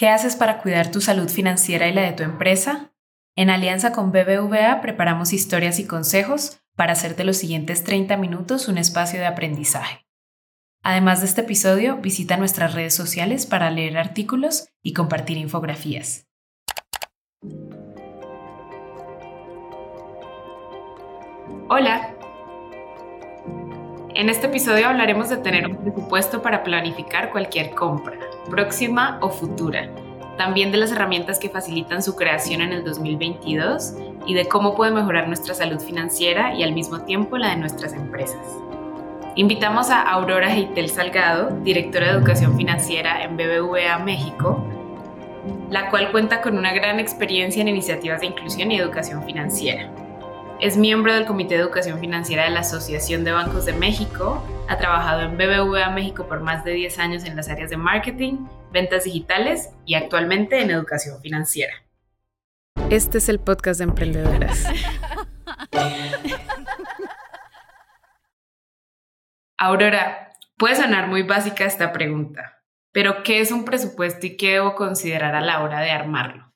¿Qué haces para cuidar tu salud financiera y la de tu empresa? En alianza con BBVA preparamos historias y consejos para hacerte los siguientes 30 minutos un espacio de aprendizaje. Además de este episodio, visita nuestras redes sociales para leer artículos y compartir infografías. Hola. En este episodio hablaremos de tener un presupuesto para planificar cualquier compra, próxima o futura. También de las herramientas que facilitan su creación en el 2022 y de cómo puede mejorar nuestra salud financiera y al mismo tiempo la de nuestras empresas. Invitamos a Aurora Heitel Salgado, directora de Educación Financiera en BBVA México, la cual cuenta con una gran experiencia en iniciativas de inclusión y educación financiera. Es miembro del Comité de Educación Financiera de la Asociación de Bancos de México, ha trabajado en BBVA México por más de 10 años en las áreas de marketing, ventas digitales y actualmente en educación financiera. Este es el podcast de emprendedoras. Aurora, puede sonar muy básica esta pregunta, pero ¿qué es un presupuesto y qué debo considerar a la hora de armarlo?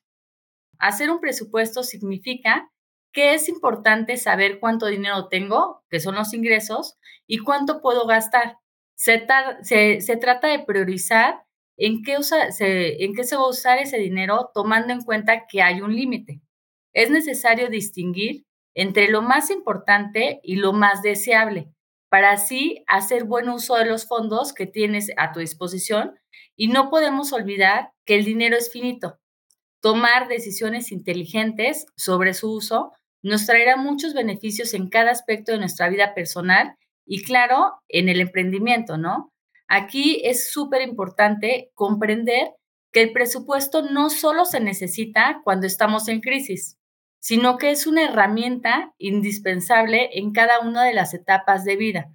Hacer un presupuesto significa que es importante saber cuánto dinero tengo, que son los ingresos, y cuánto puedo gastar. Se, trata de priorizar en qué, en qué se va a usar ese dinero tomando en cuenta que hay un límite. Es necesario distinguir entre lo más importante y lo más deseable para así hacer buen uso de los fondos que tienes a tu disposición y no podemos olvidar que el dinero es finito. Tomar decisiones inteligentes sobre su uso nos traerá muchos beneficios en cada aspecto de nuestra vida personal y claro, en el emprendimiento, ¿no? Aquí es súper importante comprender que el presupuesto no solo se necesita cuando estamos en crisis sino que es una herramienta indispensable en cada una de las etapas de vida.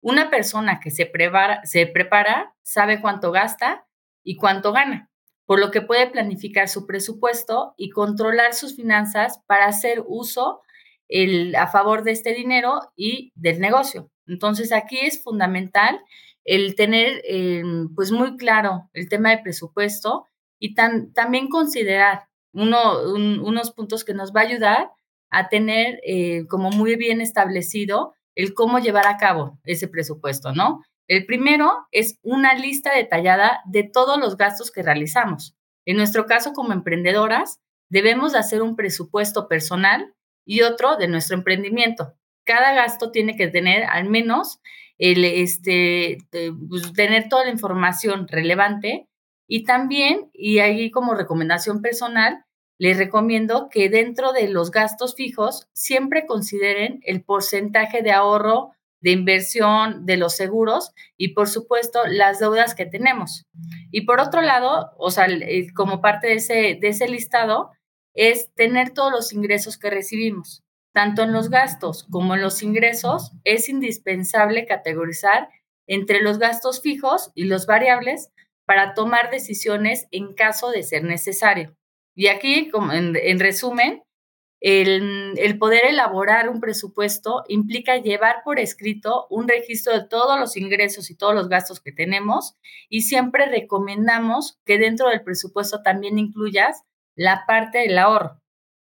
Una persona que se prepara, se prepara sabe cuánto gasta y cuánto gana, por lo que puede planificar su presupuesto y controlar sus finanzas para hacer uso a favor de este dinero y del negocio. Entonces aquí es fundamental el tener em, pues muy claro el tema de presupuesto y también considerar uno, unos puntos que nos va a ayudar a tener eh, como muy bien establecido el cómo llevar a cabo ese presupuesto, ¿no? El primero es una lista detallada de todos los gastos que realizamos. En nuestro caso, como emprendedoras, debemos hacer un presupuesto personal y otro de nuestro emprendimiento. Cada gasto tiene que tener al menos este, pues, tener toda la información relevante y también, y ahí como recomendación personal, les recomiendo que dentro de los gastos fijos siempre consideren el porcentaje de ahorro, de inversión, de los seguros y por supuesto las deudas que tenemos. Y por otro lado, o sea, como parte de ese, de ese listado, es tener todos los ingresos que recibimos. Tanto en los gastos como en los ingresos, es indispensable categorizar entre los gastos fijos y los variables para tomar decisiones en caso de ser necesario. Y aquí, como en, resumen, el, poder elaborar un presupuesto implica llevar por escrito un registro de todos los ingresos y todos los gastos que tenemos y siempre recomendamos que dentro del presupuesto también incluyas la parte del ahorro.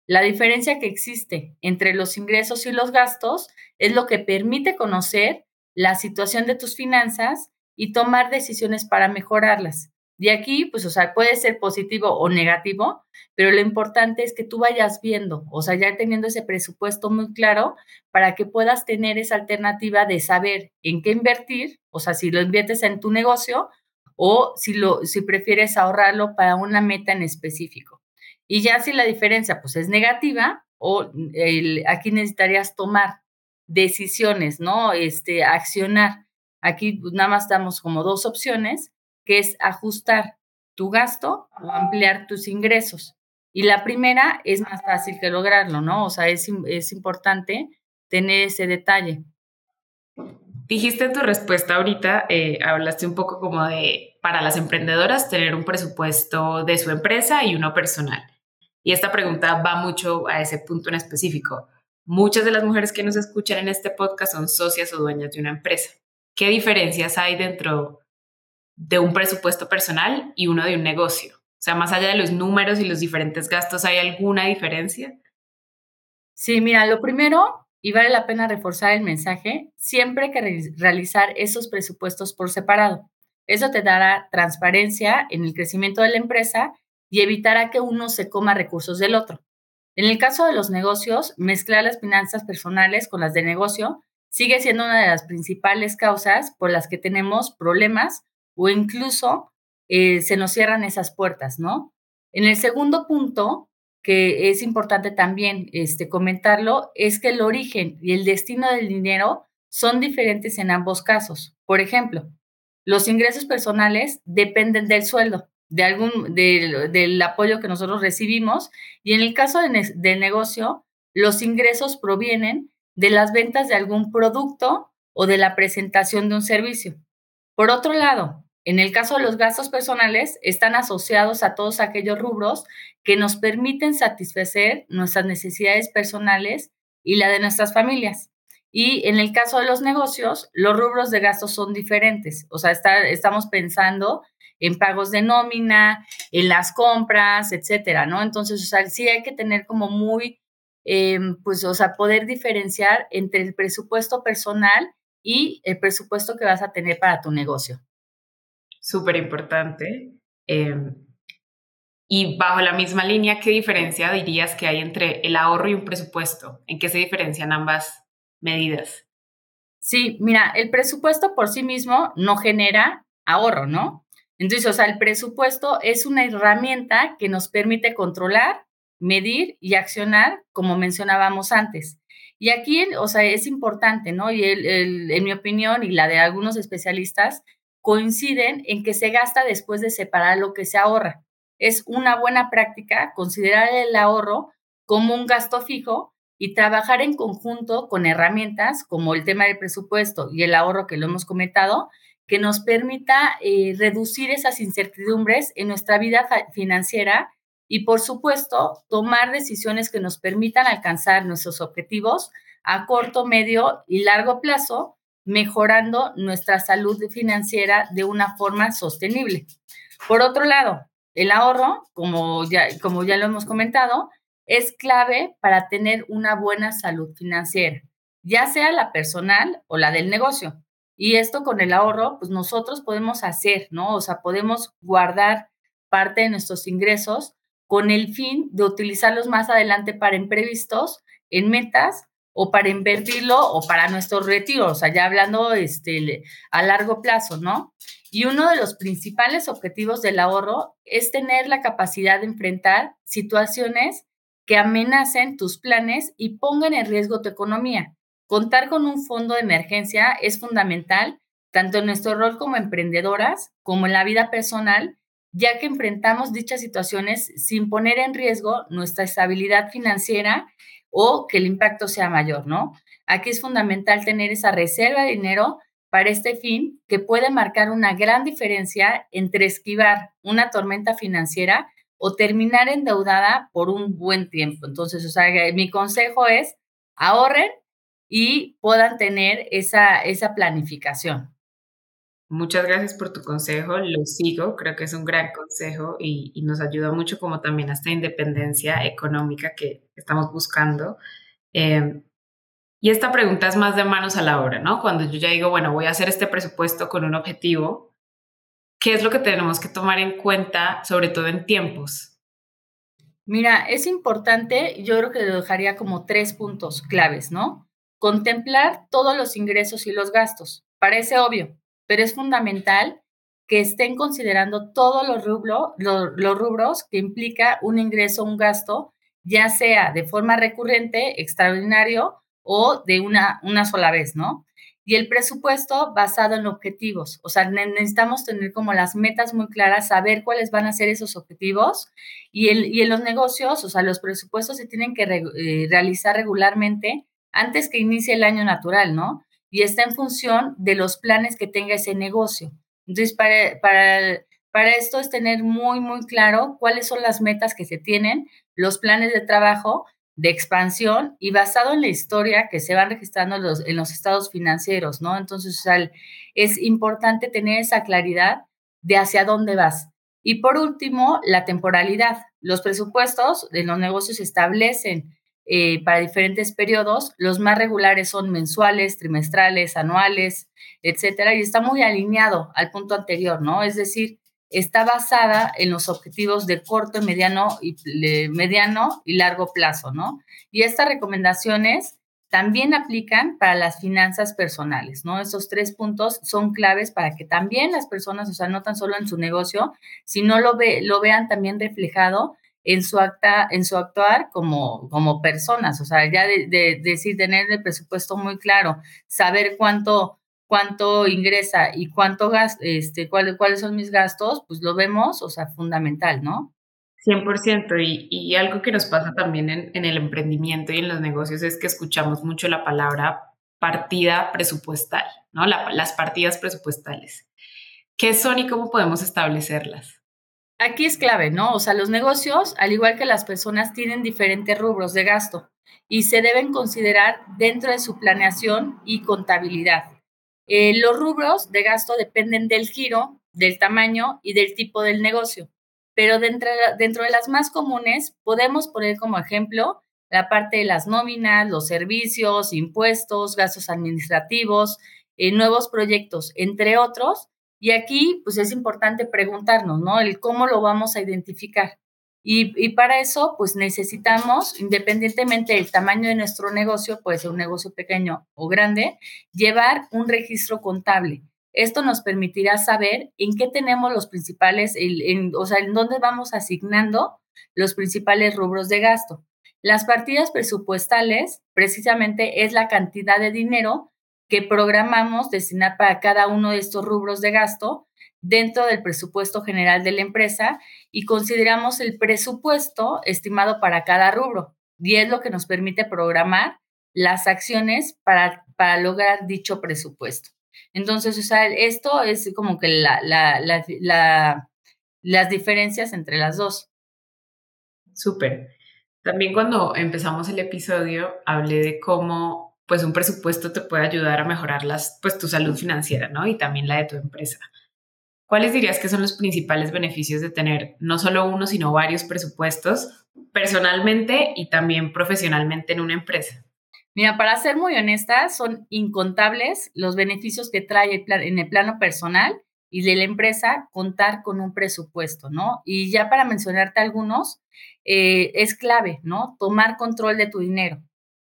La diferencia que existe entre los ingresos y los gastos es lo que permite conocer la situación de tus finanzas y tomar decisiones para mejorarlas. De aquí, pues, o sea, puede ser positivo o negativo, pero lo importante es que tú vayas viendo, o sea, ya teniendo ese presupuesto muy claro para que puedas tener esa alternativa de saber en qué invertir, o sea, si lo inviertes en tu negocio o si, lo, si prefieres ahorrarlo para una meta en específico. Y ya si la diferencia, pues, es negativa o aquí necesitarías tomar decisiones, ¿no? Este, accionar. Aquí nada más damos como dos opciones que es ajustar tu gasto o ampliar tus ingresos. Y la primera es más fácil que lograrlo, ¿no? O sea, es, es importante tener ese detalle. Dijiste en tu respuesta ahorita, eh, hablaste un poco como de, para las emprendedoras, tener un presupuesto de su empresa y uno personal. Y esta pregunta va mucho a ese punto en específico. Muchas de las mujeres que nos escuchan en este podcast son socias o dueñas de una empresa. ¿Qué diferencias hay dentro de un presupuesto personal y uno de un negocio. O sea, más allá de los números y los diferentes gastos, ¿hay alguna diferencia? Sí, mira, lo primero, y vale la pena reforzar el mensaje, siempre que realizar esos presupuestos por separado. Eso te dará transparencia en el crecimiento de la empresa y evitará que uno se coma recursos del otro. En el caso de los negocios, mezclar las finanzas personales con las de negocio sigue siendo una de las principales causas por las que tenemos problemas o incluso eh, se nos cierran esas puertas, ¿no? En el segundo punto, que es importante también este, comentarlo, es que el origen y el destino del dinero son diferentes en ambos casos. Por ejemplo, los ingresos personales dependen del sueldo, de algún, del apoyo que nosotros recibimos, y en el caso del negocio, los ingresos provienen de las ventas de algún producto o de la presentación de un servicio. Por otro lado, en el caso de los gastos personales, están asociados a todos aquellos rubros que nos permiten satisfacer nuestras necesidades personales y la de nuestras familias. Y en el caso de los negocios, los rubros de gastos son diferentes. O sea, estamos pensando en pagos de nómina, en las compras, etcétera, ¿no? Entonces, o sea, sí hay que tener como muy, em, pues, o sea, poder diferenciar entre el presupuesto personal y el presupuesto que vas a tener para tu negocio súper importante. Em, y bajo la misma línea, ¿qué diferencia dirías que hay entre el ahorro y un presupuesto? ¿En qué se diferencian ambas medidas? Sí, mira, el presupuesto por sí mismo no genera ahorro, ¿no? Entonces, o sea, el presupuesto es una herramienta que nos permite controlar, medir y accionar, como mencionábamos antes. Y aquí, o sea, es importante, ¿no? Y en mi opinión y la de algunos especialistas, coinciden en que se gasta después de separar lo que se ahorra. Es una buena práctica considerar el ahorro como un gasto fijo y trabajar en conjunto con herramientas como el tema del presupuesto y el ahorro que lo hemos comentado, que nos permita eh, reducir esas incertidumbres en nuestra vida financiera y, por supuesto, tomar decisiones que nos permitan alcanzar nuestros objetivos a corto, medio y largo plazo mejorando nuestra salud financiera de una forma sostenible. Por otro lado, el ahorro, como ya, como ya lo hemos comentado, es clave para tener una buena salud financiera, ya sea la personal o la del negocio. Y esto con el ahorro, pues nosotros podemos hacer, ¿no? O sea, podemos guardar parte de nuestros ingresos con el fin de utilizarlos más adelante para imprevistos, en metas o para invertirlo o para nuestro retiro, o sea, ya hablando este, a largo plazo, ¿no? Y uno de los principales objetivos del ahorro es tener la capacidad de enfrentar situaciones que amenacen tus planes y pongan en riesgo tu economía. Contar con un fondo de emergencia es fundamental, tanto en nuestro rol como emprendedoras como en la vida personal, ya que enfrentamos dichas situaciones sin poner en riesgo nuestra estabilidad financiera o que el impacto sea mayor, ¿no? Aquí es fundamental tener esa reserva de dinero para este fin que puede marcar una gran diferencia entre esquivar una tormenta financiera o terminar endeudada por un buen tiempo. Entonces, o sea, mi consejo es ahorren y puedan tener esa, esa planificación. Muchas gracias por tu consejo, lo sigo, creo que es un gran consejo y, nos ayuda mucho como también a esta independencia económica que estamos buscando. Em, y esta pregunta es más de manos a la obra, ¿no? Cuando yo ya digo, bueno, voy a hacer este presupuesto con un objetivo, ¿qué es lo que tenemos que tomar en cuenta, sobre todo en tiempos? Mira, es importante, yo creo que lo dejaría como tres puntos claves, ¿no? Contemplar todos los ingresos y los gastos. Parece obvio, pero es fundamental que estén considerando todos los, los rubros que implica un ingreso, un gasto, ya sea de forma recurrente, extraordinario o de una, una sola vez, ¿no? Y el presupuesto basado en objetivos. O sea, necesitamos tener como las metas muy claras, saber cuáles van a ser esos objetivos. Y, el, y en los negocios, o sea, los presupuestos se tienen que eh, realizar regularmente antes que inicie el año natural, ¿no? Y está en función de los planes que tenga ese negocio. Entonces, para, para, para esto es tener muy, muy claro cuáles son las metas que se tienen, los planes de trabajo, de expansión y basado en la historia que se van registrando en los, en los estados financieros, ¿no? Entonces, es importante tener esa claridad de hacia dónde vas. Y por último, la temporalidad. Los presupuestos de los negocios establecen eh, para diferentes periodos. Los más regulares son mensuales, trimestrales, anuales, etcétera, y está muy alineado al punto anterior, ¿no? Es decir, está basada en los objetivos de corto, mediano y, mediano y largo plazo, ¿no? Y estas recomendaciones también aplican para las finanzas personales, ¿no? Esos tres puntos son claves para que también las personas, o sea, no tan solo en su negocio, sino lo, ve, lo vean también reflejado en su acta, en su actuar como, como personas, o sea, ya de, decir, tener el presupuesto muy claro, saber cuánto, cuánto ingresa y cuánto gas, este, cuáles son mis gastos, pues lo vemos, o sea, fundamental, ¿no? 100%. Y, y algo que nos pasa también en, en, el emprendimiento y en los negocios es que escuchamos mucho la palabra partida presupuestal, ¿no? las partidas presupuestales. ¿Qué son y cómo podemos establecerlas? Aquí es clave, ¿no? O sea, los negocios, al igual que las personas, tienen diferentes rubros de gasto y se deben considerar dentro de su planeación y contabilidad. Eh, los rubros de gasto dependen del giro, del tamaño y del tipo del negocio, pero dentro, de las más comunes podemos poner como ejemplo la parte de las nóminas, los servicios, impuestos, gastos administrativos, eh, nuevos proyectos, entre otros. Y aquí, pues es importante preguntarnos, ¿no? El cómo lo vamos a identificar. Y, para eso, pues necesitamos, independientemente del tamaño de nuestro negocio, puede ser un negocio pequeño o grande, llevar un registro contable. Esto nos permitirá saber en qué tenemos los principales, o sea, en dónde vamos asignando los principales rubros de gasto. Las partidas presupuestales, precisamente, es la cantidad de dinero que programamos destinar para cada uno de estos rubros de gasto dentro del presupuesto general de la empresa y consideramos el presupuesto estimado para cada rubro y es lo que nos permite programar las acciones para, para lograr dicho presupuesto. Entonces, o sea, esto es como que la, la, la, las diferencias entre las dos. Súper. También cuando empezamos el episodio hablé de cómo pues un presupuesto te puede ayudar a mejorar las, pues, tu salud financiera, ¿no? Y también la de tu empresa. ¿Cuáles dirías que son los principales beneficios de tener no solo uno, sino varios presupuestos personalmente y también profesionalmente en una empresa? Mira, para ser muy honesta, son incontables los beneficios que trae en el plano personal y de la empresa contar con un presupuesto, ¿no? Y ya para mencionarte algunos, eh, es clave, ¿no? Tomar control de tu dinero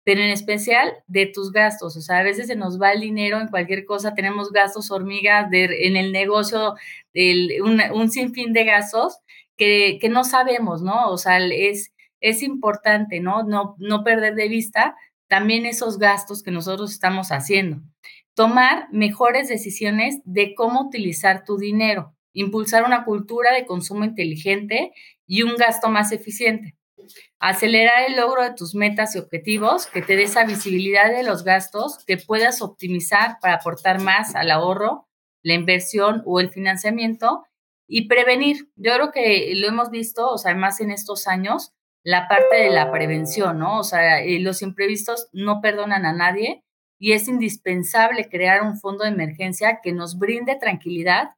pero en especial de tus gastos. O sea, a veces se nos va el dinero en cualquier cosa, tenemos gastos hormigas en el negocio, un, un, sinfín de gastos que, que, no sabemos, ¿no? O sea, es, es importante, ¿no? ¿no? No perder de vista también esos gastos que nosotros estamos haciendo. Tomar mejores decisiones de cómo utilizar tu dinero, impulsar una cultura de consumo inteligente y un gasto más eficiente. Acelerar el logro de tus metas y objetivos, que te dé esa visibilidad de los gastos, que puedas optimizar para aportar más al ahorro, la inversión o el financiamiento y prevenir. Yo creo que lo hemos visto, o sea, más en estos años, la parte de la prevención, ¿no? O sea, eh, los imprevistos no perdonan a nadie y es indispensable crear un fondo de emergencia que nos brinde tranquilidad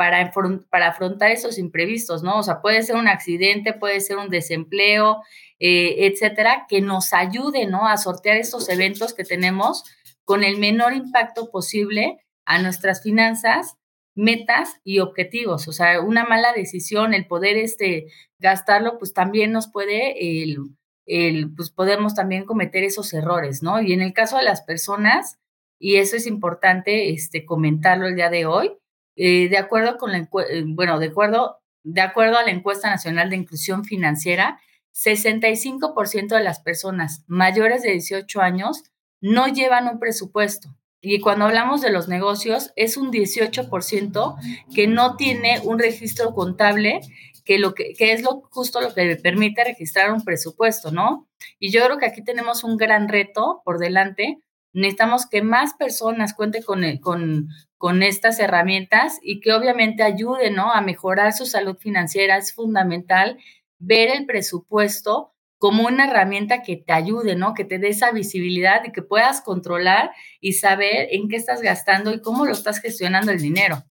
para, para afrontar esos imprevistos, ¿no? O sea, puede ser un accidente, puede ser un desempleo, eh, etcétera, que nos ayude, ¿no? A sortear estos eventos que tenemos con el menor impacto posible a nuestras finanzas, metas y objetivos. O sea, una mala decisión, el poder este, gastarlo, pues también nos puede, el, el, pues podemos también cometer esos errores, ¿no? Y en el caso de las personas, y eso es importante este, comentarlo el día de hoy, eh, de acuerdo con la eh, bueno, de acuerdo, de acuerdo a la encuesta nacional de inclusión financiera, 65% de las personas mayores de 18 años no llevan un presupuesto. Y cuando hablamos de los negocios, es un 18% que no tiene un registro contable, que, lo que, que, es lo, justo lo que permite registrar un presupuesto, ¿no? Y yo creo que aquí tenemos un gran reto por delante. Necesitamos que más personas cuenten con, con, con estas herramientas y que obviamente ayuden ¿no? a mejorar su salud financiera. Es fundamental ver el presupuesto como una herramienta que te ayude, ¿no? Que te dé esa visibilidad y que puedas controlar y saber en qué estás gastando y cómo lo estás gestionando el dinero.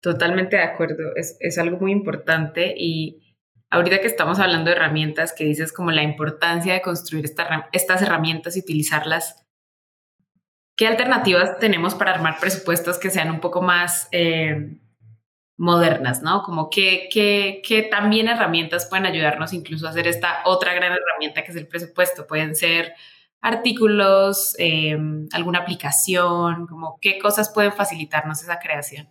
Totalmente de acuerdo, es, es algo muy importante y ahorita que estamos hablando de herramientas, que dices como la importancia de construir estas herramientas y utilizarlas, ¿qué alternativas tenemos para armar presupuestos que sean un poco más eh, modernas, ¿no? Como que, que, también herramientas pueden ayudarnos incluso a hacer esta otra gran herramienta que es el presupuesto. Pueden ser artículos, eh, alguna aplicación, como qué cosas pueden facilitarnos esa creación.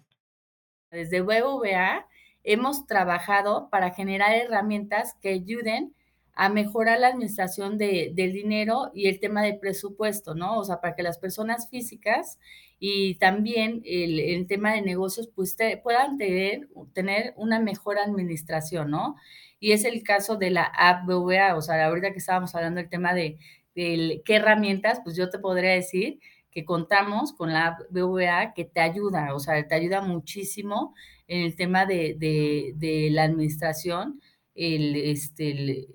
Desde BBVA hemos trabajado para generar herramientas que ayuden a mejorar la administración de, del dinero y el tema del presupuesto, ¿no? O sea, para que las personas físicas y también el, tema de negocios pues puedan tener, tener una mejor administración, ¿no? Y es el caso de la app BVA, o sea, ahorita que estábamos hablando del tema de, de qué herramientas, pues yo te podría decir que contamos con la BVA que te ayuda, o sea, te ayuda muchísimo en el tema de, de, la administración el, este,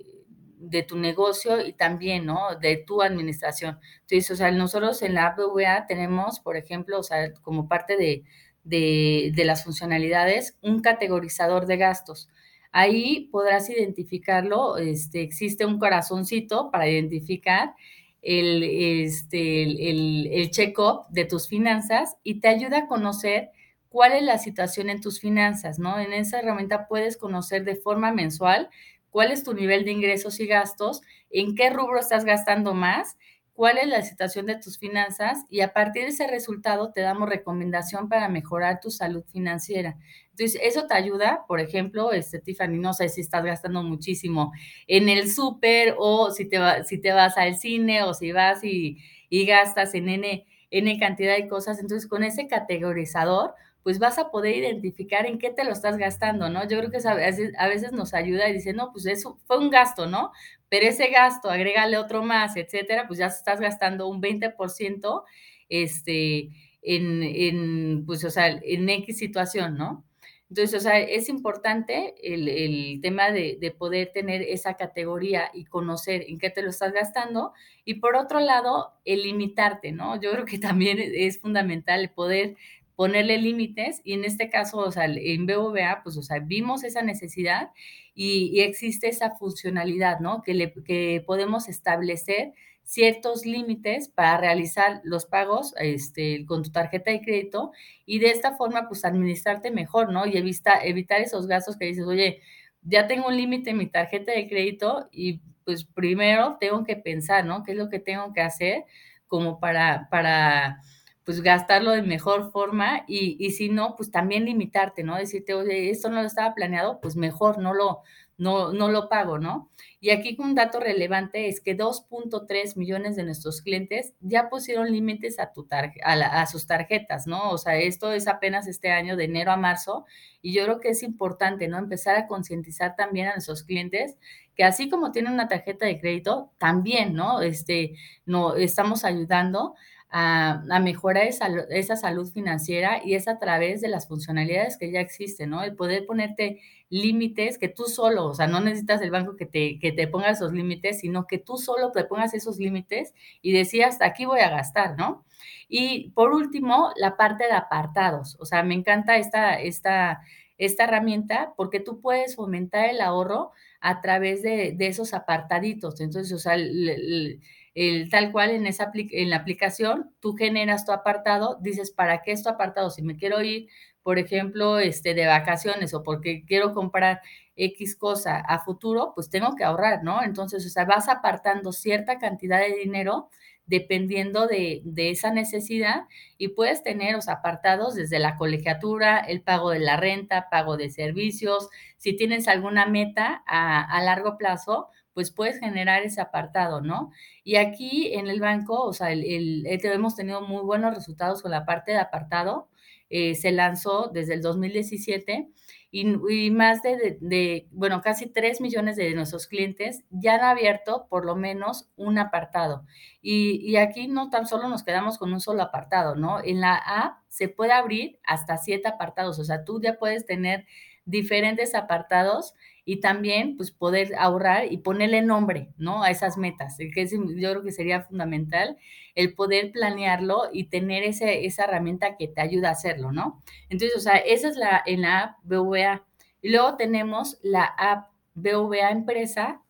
de tu negocio y también, ¿no? De tu administración. Entonces, o sea, nosotros en la BVA tenemos, por ejemplo, o sea, como parte de, de, de las funcionalidades, un categorizador de gastos. Ahí podrás identificarlo, este, existe un corazoncito para identificar el, este, el, el check-up de tus finanzas y te ayuda a conocer cuál es la situación en tus finanzas, ¿no? En esa herramienta puedes conocer de forma mensual cuál es tu nivel de ingresos y gastos, en qué rubro estás gastando más, cuál es la situación de tus finanzas y a partir de ese resultado te damos recomendación para mejorar tu salud financiera. Entonces, eso te ayuda, por ejemplo, este, Tiffany, no sé si estás gastando muchísimo en el súper o si te, si te vas al cine o si vas y, y gastas en N, N cantidad de cosas. Entonces, con ese categorizador, pues vas a poder identificar en qué te lo estás gastando, ¿no? Yo creo que a veces, a veces nos ayuda y dice, no, pues eso fue un gasto, ¿no? Pero ese gasto, agrégale otro más, etcétera, pues ya estás gastando un 20% este, en, en, pues, o sea, en X situación, ¿no? Entonces, o sea, es importante el, el tema de, de, poder tener esa categoría y conocer en qué te lo estás gastando. Y por otro lado, el limitarte, ¿no? Yo creo que también es fundamental poder ponerle límites y en este caso, o sea, en BBVA, pues, o sea, vimos esa necesidad y, existe esa funcionalidad, ¿no? Que, le, que podemos establecer ciertos límites para realizar los pagos este, con tu tarjeta de crédito y de esta forma, pues, administrarte mejor, ¿no? Y evita, evitar esos gastos que dices, oye, ya tengo un límite en mi tarjeta de crédito y pues primero tengo que pensar, ¿no? ¿Qué es lo que tengo que hacer como para, para pues gastarlo de mejor forma y, y, si no, pues también limitarte, ¿no? Decirte, oye, esto no lo estaba planeado, pues mejor no lo, no, no lo pago, ¿no? Y aquí un dato relevante es que 2.3 millones de nuestros clientes ya pusieron límites a, tu a, a, sus tarjetas, ¿no? O sea, esto es apenas este año, de enero a marzo, y yo creo que es importante, ¿no? Empezar a concientizar también a nuestros clientes que así como tienen una tarjeta de crédito, también, ¿no? Este, no, estamos ayudando a, mejorar esa, esa, salud financiera y es a través de las funcionalidades que ya existen, ¿no? El poder ponerte límites que tú solo, o sea, no necesitas el banco que te, que te ponga esos límites, sino que tú solo te pongas esos límites y decías, hasta aquí voy a gastar, ¿no? Y por último, la parte de apartados, o sea, me encanta esta, esta, esta herramienta porque tú puedes fomentar el ahorro a través de, de esos apartaditos. Entonces, o sea, el, el, tal cual en, esa, en la aplicación, tú generas tu apartado, dices, ¿para qué es tu apartado? Si me quiero ir, por ejemplo, este, de vacaciones o porque quiero comprar X cosa a futuro, pues tengo que ahorrar, ¿no? Entonces, o sea, vas apartando cierta cantidad de dinero dependiendo de, de, esa necesidad y puedes tener los apartados desde la colegiatura, el pago de la renta, pago de servicios. Si tienes alguna meta a, a largo plazo, pues puedes generar ese apartado, ¿no? Y aquí en el banco, o sea, el, hemos tenido muy buenos resultados con la parte de apartado. Eh, se lanzó desde el 2017 y, más de, bueno, casi 3 millones de nuestros clientes ya han abierto por lo menos un apartado. Y, y, aquí no tan solo nos quedamos con un solo apartado, ¿no? En la app se puede abrir hasta siete apartados, o sea, tú ya puedes tener diferentes apartados y también pues poder ahorrar y ponerle nombre, ¿no? A esas metas, que yo creo que sería fundamental el poder planearlo y tener ese, esa herramienta que te ayuda a hacerlo, ¿no? Entonces, o sea, esa es la en la app BVA. Y luego tenemos la app BVA Empresa,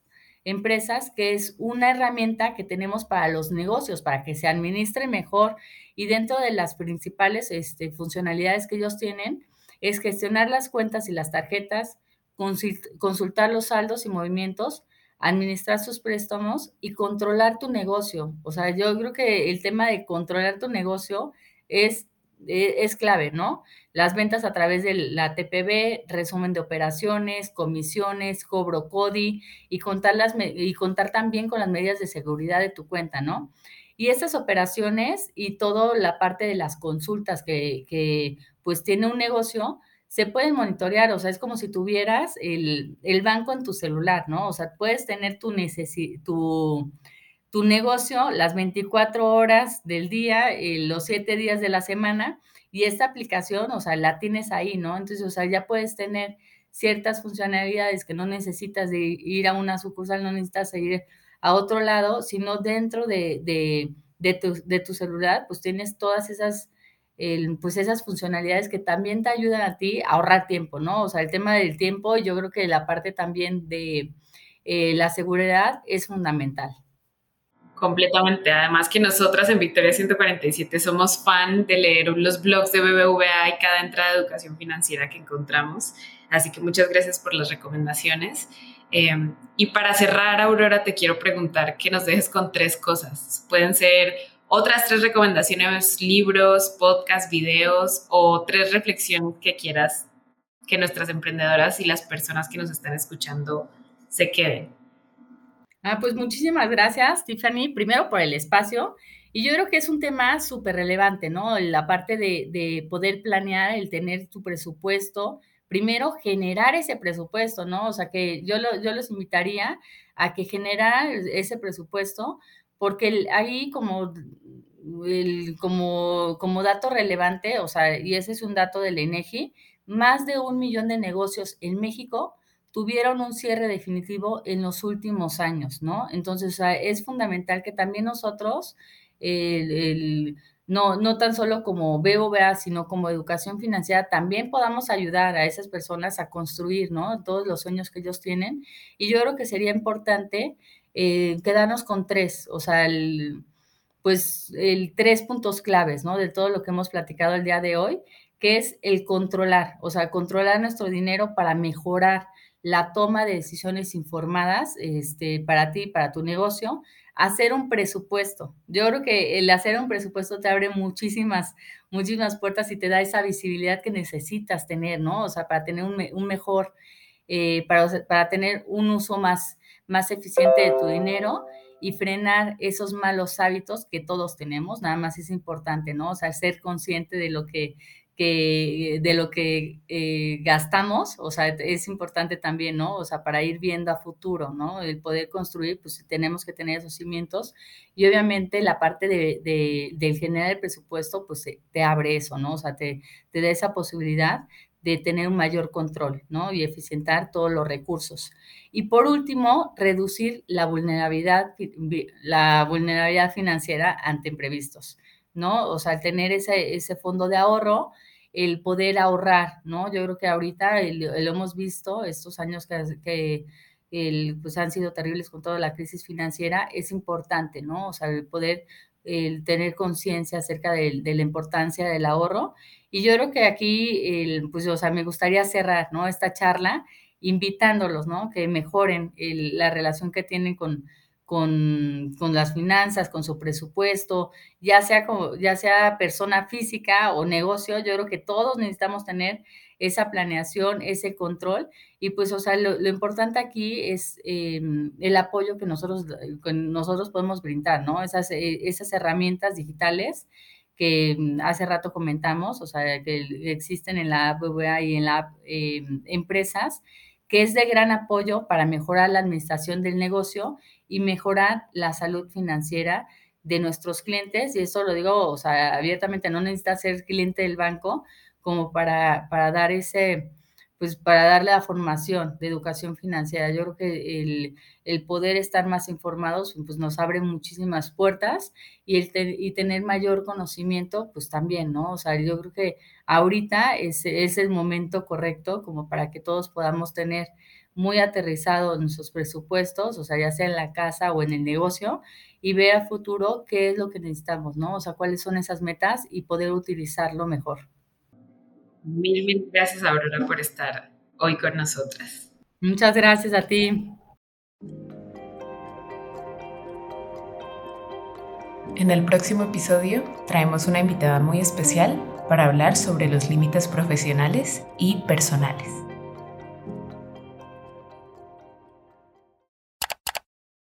Empresas, que es una herramienta que tenemos para los negocios, para que se administre mejor. Y dentro de las principales este, funcionalidades que ellos tienen es gestionar las cuentas y las tarjetas, consultar los saldos y movimientos, administrar sus préstamos y controlar tu negocio. O sea, yo creo que el tema de controlar tu negocio es, e, es, clave, ¿no? Las ventas a través de la TPB, resumen de operaciones, comisiones, cobro CODI y contar, y contar también con las medidas de seguridad de tu cuenta, ¿no? Y esas operaciones y toda la parte de las consultas que, que pues tiene un negocio, se pueden monitorear, o sea, es como si tuvieras el, banco en tu celular, ¿no? O sea, puedes tener tu, tu, tu negocio las 24 horas del día, eh, los 7 días de la semana, y esta aplicación, o sea, la tienes ahí, ¿no? Entonces, o sea, ya puedes tener ciertas funcionalidades que no necesitas de ir a una sucursal, no necesitas ir a otro lado, sino dentro de, de, tu, de tu celular, pues tienes todas esas pues esas funcionalidades que también te ayudan a ti a ahorrar tiempo, ¿no? O sea, el tema del tiempo, yo creo que la parte también de eh, la seguridad es fundamental. Completamente. Además que nosotras en Victoria 147 somos fan de leer los blogs de BBVA y cada entrada de educación financiera que encontramos. Así que muchas gracias por las recomendaciones. Em, y para cerrar, Aurora, te quiero preguntar que nos dejes con tres cosas. Pueden ser otras tres recomendaciones, libros, podcasts, videos o tres reflexiones que quieras que nuestras emprendedoras y las personas que nos están escuchando se queden. Ah, pues muchísimas gracias, Tiffany, primero por el espacio. Y yo creo que es un tema súper relevante, ¿no? La parte de, de, poder planear, el tener tu presupuesto, primero generar ese presupuesto, ¿no? O sea, que yo, lo, yo los invitaría a que generaran ese presupuesto, porque ahí como, como, como dato relevante, o sea, y ese es un dato del INEGI, más de un millón de negocios en México tuvieron un cierre definitivo en los últimos años, ¿no? Entonces, o sea, es fundamental que también nosotros, no, no tan solo como BOVA, sino como educación financiera, también podamos ayudar a esas personas a construir, ¿no? Todos los sueños que ellos tienen. Y yo creo que sería importante eh, quedarnos con tres, o sea, el, pues el tres puntos claves, ¿no? De todo lo que hemos platicado el día de hoy, que es el controlar, o sea, controlar nuestro dinero para mejorar la toma de decisiones informadas este, para ti, para tu negocio, hacer un presupuesto. Yo creo que el hacer un presupuesto te abre muchísimas, muchísimas puertas y te da esa visibilidad que necesitas tener, ¿no? O sea, para tener un, mejor, eh, para, para tener un uso más, más eficiente de tu dinero y frenar esos malos hábitos que todos tenemos, nada más es importante, ¿no? O sea, ser consciente de lo que, de lo que eh, gastamos, o sea, es importante también, ¿no? O sea, para ir viendo a futuro, ¿no? El poder construir, pues tenemos que tener esos cimientos y obviamente la parte de, de, del generar el presupuesto, pues te abre eso, ¿no? O sea, te, te da esa posibilidad de tener un mayor control, ¿no? Y eficientar todos los recursos. Y por último, reducir la vulnerabilidad, la vulnerabilidad financiera ante imprevistos, ¿no? O sea, tener ese, ese fondo de ahorro, el poder ahorrar, ¿no? Yo creo que ahorita lo hemos visto, estos años que, que pues han sido terribles con toda la crisis financiera, es importante, ¿no? O sea, el poder el tener conciencia acerca de, la importancia del ahorro y yo creo que aquí, pues, o sea, me gustaría cerrar, ¿no? Esta charla invitándolos, ¿no? Que mejoren la relación que tienen con, con, con, las finanzas, con su presupuesto, ya sea, como, ya sea persona física o negocio, yo creo que todos necesitamos tener esa planeación, ese control, y pues, o sea, lo, importante aquí es em, el apoyo que nosotros, que nosotros podemos brindar, ¿no? Esas, eh, esas herramientas digitales que mm, hace rato comentamos, o sea, que existen en la app y en la em, empresas, que es de gran apoyo para mejorar la administración del negocio y mejorar la salud financiera de nuestros clientes. Y eso lo digo, o sea, abiertamente, no necesitas ser cliente del banco como para, para dar ese, pues para darle la formación de educación financiera. Yo creo que el, el poder estar más informados pues nos abre muchísimas puertas y, el y tener mayor conocimiento pues también, ¿no? O sea, yo creo que ahorita es, es el momento correcto como para que todos podamos tener muy aterrizados nuestros presupuestos, o sea, ya sea en la casa o en el negocio, y ver a futuro qué es lo que necesitamos, ¿no? O sea, cuáles son esas metas y poder utilizarlo mejor. Mil, mil gracias, Aurora, por estar hoy con nosotras. Muchas gracias a ti. En el próximo episodio traemos una invitada muy especial para hablar sobre los límites profesionales y personales.